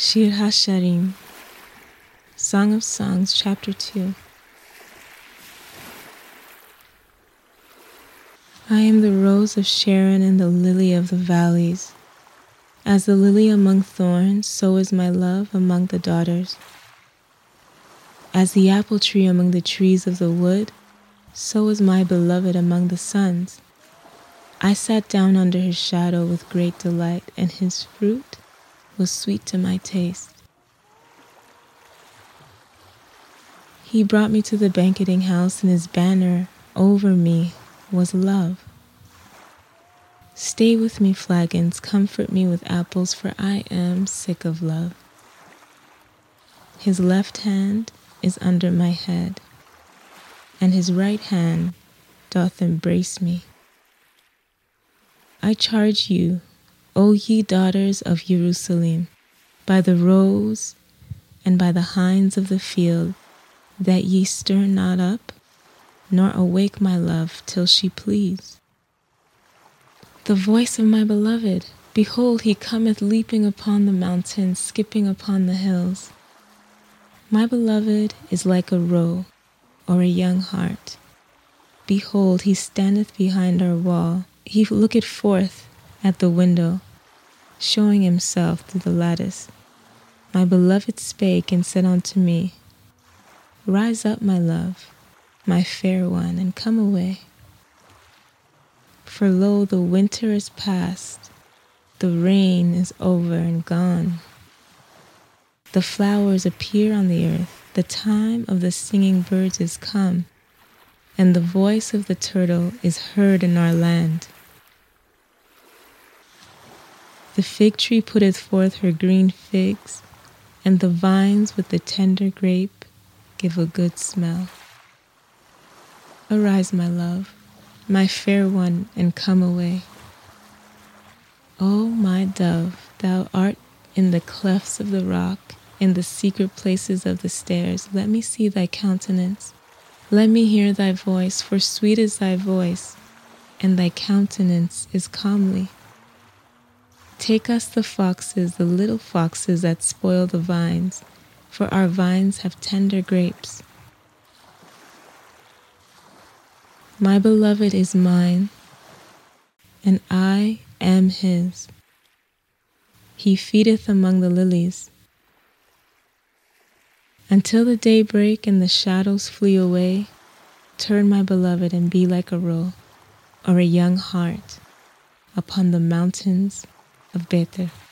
Shir HaSharim, Song of Songs, Chapter 2. I am the rose of Sharon and the lily of the valleys. As the lily among thorns, so is my love among the daughters. As the apple tree among the trees of the wood, so is my beloved among the sons. I sat down under his shadow with great delight, and his fruit was sweet to my taste. He brought me to the banqueting house, and his banner over me was love. Stay with me, flagons, comfort me with apples, for I am sick of love. His left hand is under my head, and his right hand doth embrace me. I charge you, O ye daughters of Jerusalem, by the roes and by the hinds of the field, that ye stir not up, nor awake my love till she please. The voice of my beloved, behold, he cometh leaping upon the mountains, skipping upon the hills. My beloved is like a roe or a young hart. Behold, he standeth behind our wall, he looketh forth at the window showing himself through the lattice. My beloved spake and said unto me, Rise up, my love, my fair one, and come away. For lo, the winter is past, the rain is over and gone. The flowers appear on the earth, the time of the singing birds is come, and the voice of the turtle is heard in our land. The fig tree putteth forth her green figs, and the vines with the tender grape give a good smell. Arise, my love, my fair one, and come away. O my dove, thou art in the clefts of the rock, in the secret places of the stairs. Let me see thy countenance. Let me hear thy voice, for sweet is thy voice, and thy countenance is comely. Take us the foxes, the little foxes that spoil the vines, for our vines have tender grapes. My beloved is mine, and I am his. He feedeth among the lilies. Until the day break and the shadows flee away, turn, my beloved, and be like a roe or a young hart upon the mountains better.